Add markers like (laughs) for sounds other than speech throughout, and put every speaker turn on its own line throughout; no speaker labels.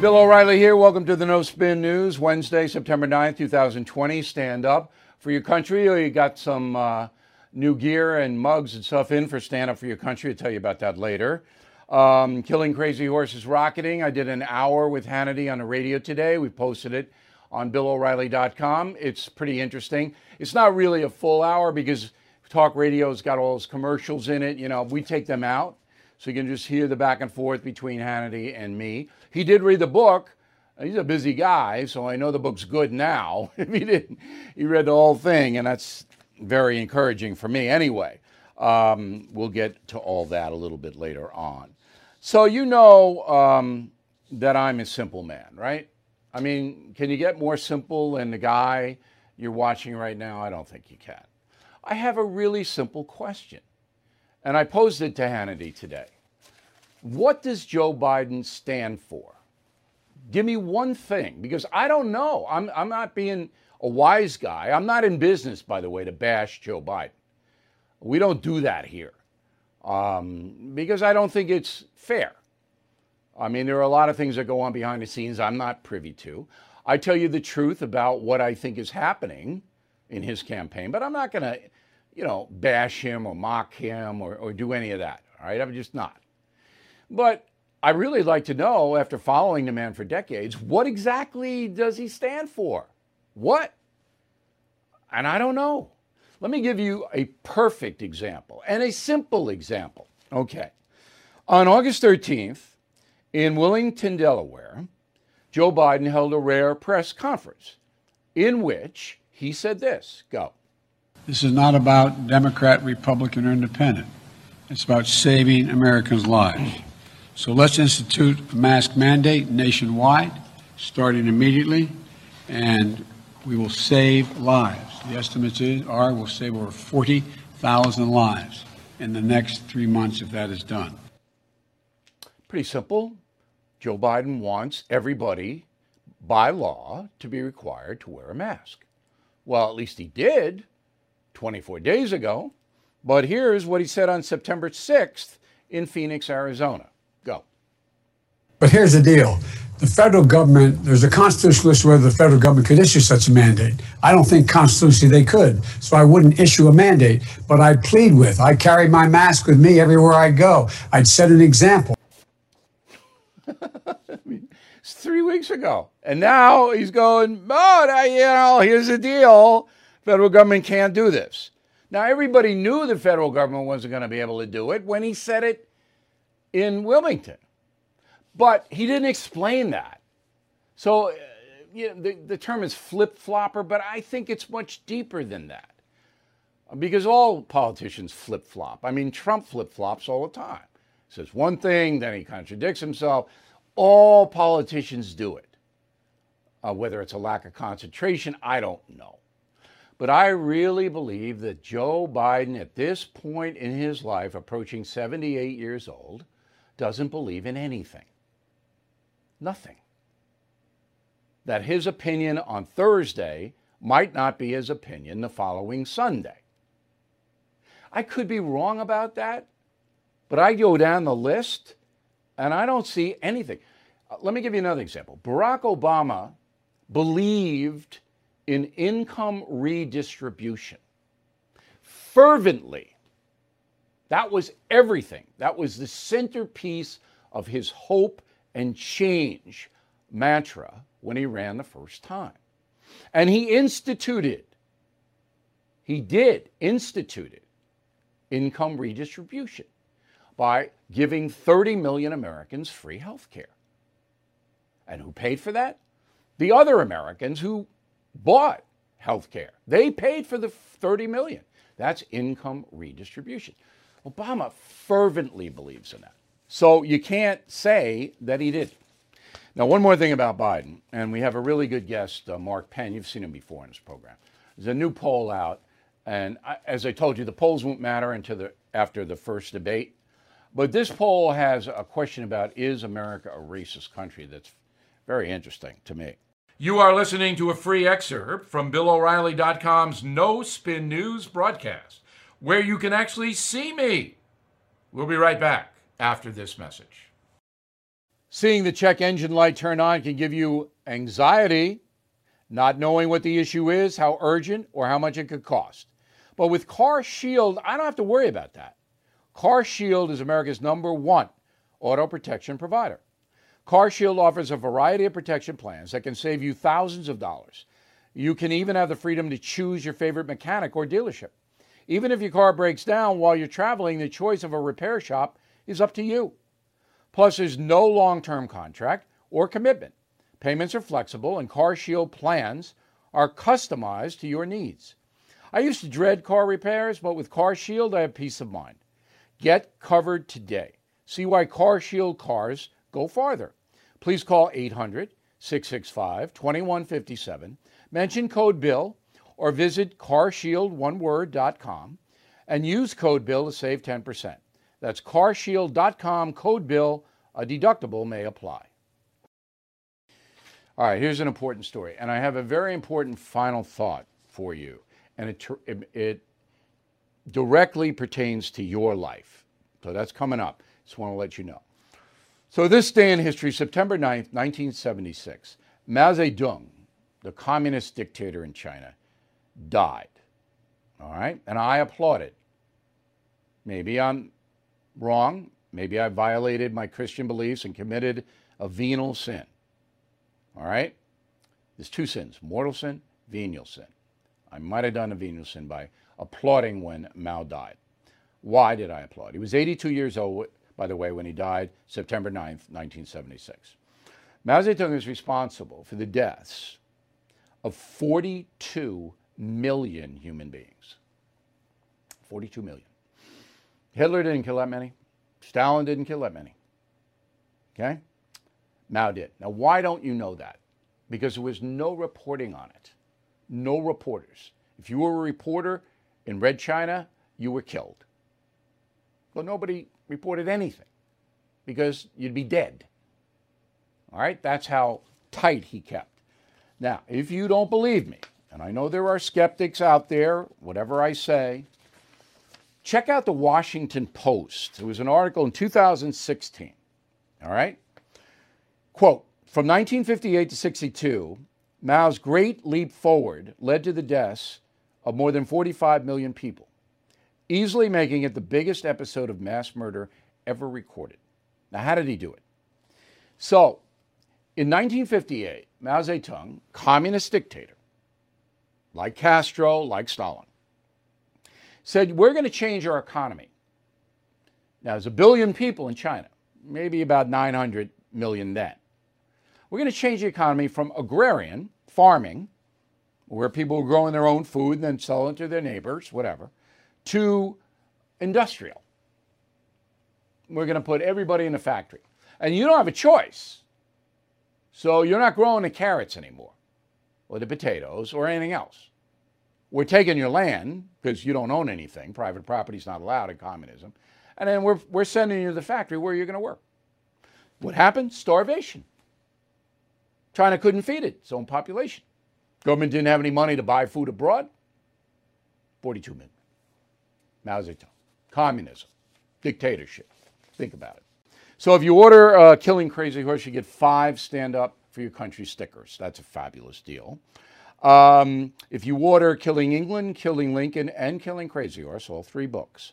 Bill O'Reilly here. Welcome to the No Spin News, Wednesday, September 9th, 2020. Stand up for your country. You got some uh, new gear and mugs and stuff in for Stand Up for Your Country. I'll tell you about that later. Um, Killing Crazy Horses Rocketing. I did an hour with Hannity on the radio today. We posted it on BillO'Reilly.com. It's pretty interesting. It's not really a full hour because talk radio's got all those commercials in it. You know, we take them out so you can just hear the back and forth between Hannity and me. He did read the book. He's a busy guy, so I know the book's good now. (laughs) if he didn't, he read the whole thing, and that's very encouraging for me. Anyway, um, we'll get to all that a little bit later on. So you know um, that I'm a simple man, right? I mean, can you get more simple than the guy you're watching right now? I don't think you can. I have a really simple question. And I posed it to Hannity today. What does Joe Biden stand for? Give me one thing, because I don't know. I'm, I'm not being a wise guy. I'm not in business, by the way, to bash Joe Biden. We don't do that here um, because I don't think it's fair. I mean, there are a lot of things that go on behind the scenes I'm not privy to. I tell you the truth about what I think is happening in his campaign, but I'm not going to you know, bash him or mock him or, or do any of that. All right, I'm just not. But I really like to know, after following the man for decades, what exactly does he stand for? What? And I don't know. Let me give you a perfect example and a simple example. Okay. On August 13th, in Wilmington, Delaware, Joe Biden held a rare press conference in which he said this go.
This is not about Democrat, Republican, or Independent. It's about saving Americans' lives. So let's institute a mask mandate nationwide, starting immediately, and we will save lives. The estimates are we'll save over 40,000 lives in the next three months if that is done.
Pretty simple. Joe Biden wants everybody, by law, to be required to wear a mask. Well, at least he did 24 days ago. But here's what he said on September 6th in Phoenix, Arizona. Go.
But here's the deal. The federal government, there's a constitutional issue whether the federal government could issue such a mandate. I don't think constitutionally they could, so I wouldn't issue a mandate. But I'd plead with, I carry my mask with me everywhere I go. I'd set an example. (laughs)
it's three weeks ago. And now he's going, oh, you know, here's the deal. Federal government can't do this. Now, everybody knew the federal government wasn't going to be able to do it when he said it in Wilmington. But he didn't explain that. So, uh, you know, the, the term is flip flopper, but I think it's much deeper than that. Because all politicians flip flop. I mean, Trump flip flops all the time. He Says one thing, then he contradicts himself. All politicians do it. Uh, whether it's a lack of concentration, I don't know. But I really believe that Joe Biden, at this point in his life, approaching 78 years old, doesn't believe in anything. Nothing. That his opinion on Thursday might not be his opinion the following Sunday. I could be wrong about that, but I go down the list and I don't see anything. Uh, let me give you another example. Barack Obama believed in income redistribution fervently. That was everything. That was the centerpiece of his hope and change mantra when he ran the first time. And he instituted, he did instituted income redistribution by giving 30 million Americans free health care. And who paid for that? The other Americans who bought health care. They paid for the 30 million. That's income redistribution. Obama fervently believes in that. So you can't say that he didn't. Now, one more thing about Biden, and we have a really good guest, uh, Mark Penn. You've seen him before in this program. There's a new poll out, and I, as I told you, the polls won't matter until the, after the first debate. But this poll has a question about is America a racist country that's very interesting to me. You are listening to a free excerpt from BillO'Reilly.com's No Spin News broadcast, where you can actually see me. We'll be right back after this message. Seeing the check engine light turn on can give you anxiety, not knowing what the issue is, how urgent, or how much it could cost. But with Car Shield, I don't have to worry about that. Car Shield is America's number one auto protection provider. Car Shield offers a variety of protection plans that can save you thousands of dollars. You can even have the freedom to choose your favorite mechanic or dealership. Even if your car breaks down while you're traveling, the choice of a repair shop is up to you. Plus, there's no long term contract or commitment. Payments are flexible, and Car Shield plans are customized to your needs. I used to dread car repairs, but with Car Shield, I have peace of mind. Get covered today. See why Car Shield cars go farther. Please call 800 665 2157, mention code BILL, or visit carshieldoneword.com and use code BILL to save 10%. That's carshield.com, code BILL. A deductible may apply. All right, here's an important story. And I have a very important final thought for you. And it, it directly pertains to your life. So that's coming up. Just want to let you know. So, this day in history, September 9th, 1976, Mao Zedong, the communist dictator in China, died. All right? And I applaud it. Maybe I'm wrong. Maybe I violated my Christian beliefs and committed a venial sin. All right? There's two sins mortal sin, venial sin. I might have done a venial sin by applauding when Mao died. Why did I applaud? He was 82 years old, by the way, when he died, September 9th, 1976. Mao Zedong is responsible for the deaths of 42 million human beings. 42 million. Hitler didn't kill that many. Stalin didn't kill that many. Okay? Mao did. Now, why don't you know that? Because there was no reporting on it. No reporters. If you were a reporter in Red China, you were killed. Well, nobody reported anything because you'd be dead. All right? That's how tight he kept. Now, if you don't believe me, and I know there are skeptics out there, whatever I say, check out the Washington Post. There was an article in 2016. All right? Quote From 1958 to 62, Mao's great leap forward led to the deaths of more than 45 million people, easily making it the biggest episode of mass murder ever recorded. Now, how did he do it? So, in 1958, Mao Zedong, communist dictator, like Castro, like Stalin, said, We're going to change our economy. Now, there's a billion people in China, maybe about 900 million then. We're going to change the economy from agrarian, farming, where people are growing their own food and then selling it to their neighbors, whatever, to industrial. We're going to put everybody in a factory. And you don't have a choice. So you're not growing the carrots anymore, or the potatoes, or anything else. We're taking your land because you don't own anything. Private property is not allowed in communism. And then we're, we're sending you to the factory where you're going to work. What happened? Starvation. China couldn't feed it, its own population. Government didn't have any money to buy food abroad. 42 million. Mao Zedong. Communism. Dictatorship. Think about it. So if you order uh, Killing Crazy Horse, you get five stand up for your country stickers. That's a fabulous deal. Um, if you order Killing England, Killing Lincoln, and Killing Crazy Horse, all three books,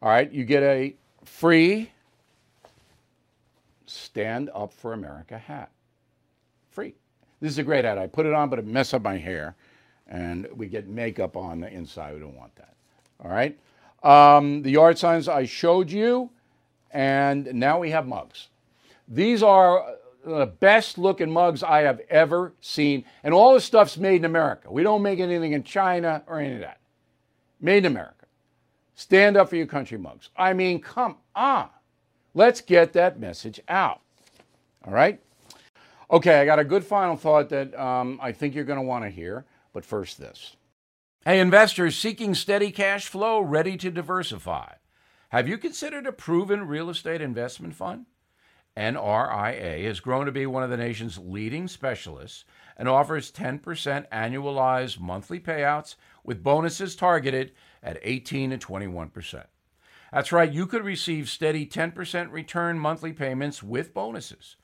all right, you get a free Stand Up for America hat. Free. This is a great hat. I put it on, but it messed up my hair, and we get makeup on the inside. We don't want that. All right. Um, the yard signs I showed you, and now we have mugs. These are the best looking mugs I have ever seen, and all this stuff's made in America. We don't make anything in China or any of that. Made in America. Stand up for your country mugs. I mean, come on. Let's get that message out. All right? Okay, I got a good final thought that um, I think you're going to want to hear, but first this. Hey, investors seeking steady cash flow, ready to diversify. Have you considered a proven real estate investment fund? NRIA has grown to be one of the nation's leading specialists and offers 10% annualized monthly payouts with bonuses targeted at 18 and 21%. That's right, you could receive steady 10% return monthly payments with bonuses.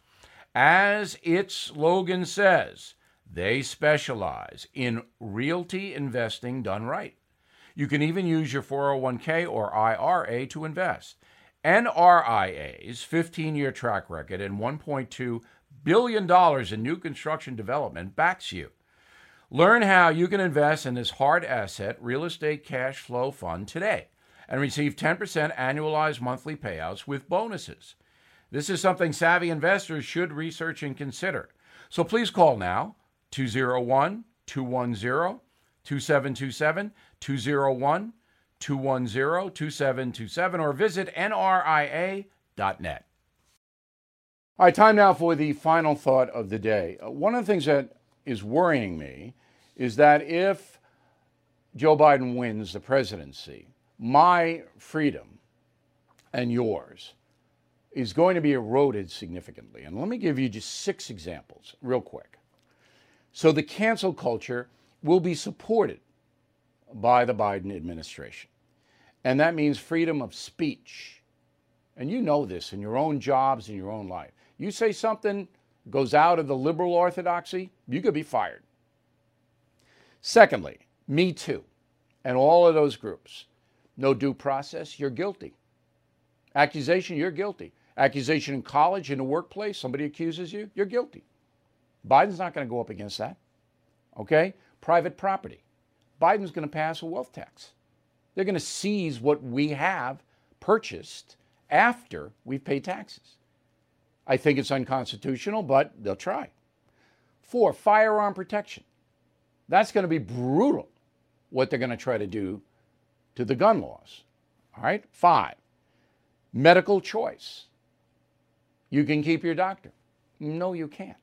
As its slogan says, they specialize in realty investing done right. You can even use your 401k or IRA to invest. NRIA's 15 year track record and $1.2 billion in new construction development backs you. Learn how you can invest in this hard asset real estate cash flow fund today and receive 10% annualized monthly payouts with bonuses. This is something savvy investors should research and consider. So please call now 201 210 2727 201 210 2727 or visit nria.net. All right, time now for the final thought of the day. Uh, one of the things that is worrying me is that if Joe Biden wins the presidency, my freedom and yours is going to be eroded significantly. And let me give you just six examples, real quick. So, the cancel culture will be supported by the Biden administration. And that means freedom of speech. And you know this in your own jobs, in your own life. You say something goes out of the liberal orthodoxy, you could be fired. Secondly, Me Too and all of those groups. No due process, you're guilty. Accusation, you're guilty. Accusation in college, in the workplace, somebody accuses you, you're guilty. Biden's not going to go up against that. Okay? Private property. Biden's going to pass a wealth tax. They're going to seize what we have purchased after we've paid taxes. I think it's unconstitutional, but they'll try. Four, firearm protection. That's going to be brutal what they're going to try to do to the gun laws. All right? Five, medical choice. You can keep your doctor. No, you can't.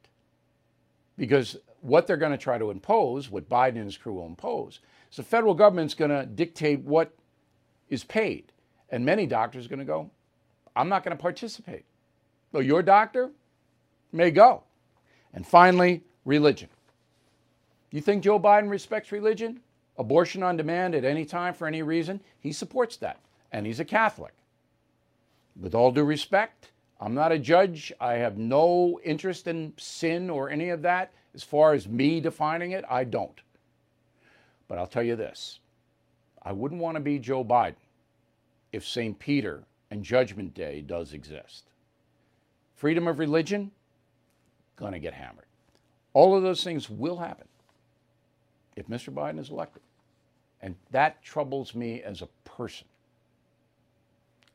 Because what they're going to try to impose, what Biden and his crew will impose, is the federal government's going to dictate what is paid. And many doctors are going to go, I'm not going to participate. Well, your doctor may go. And finally, religion. You think Joe Biden respects religion? Abortion on demand at any time for any reason? He supports that. And he's a Catholic. With all due respect, I'm not a judge. I have no interest in sin or any of that. As far as me defining it, I don't. But I'll tell you this I wouldn't want to be Joe Biden if St. Peter and Judgment Day does exist. Freedom of religion, gonna get hammered. All of those things will happen if Mr. Biden is elected. And that troubles me as a person.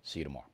See you tomorrow.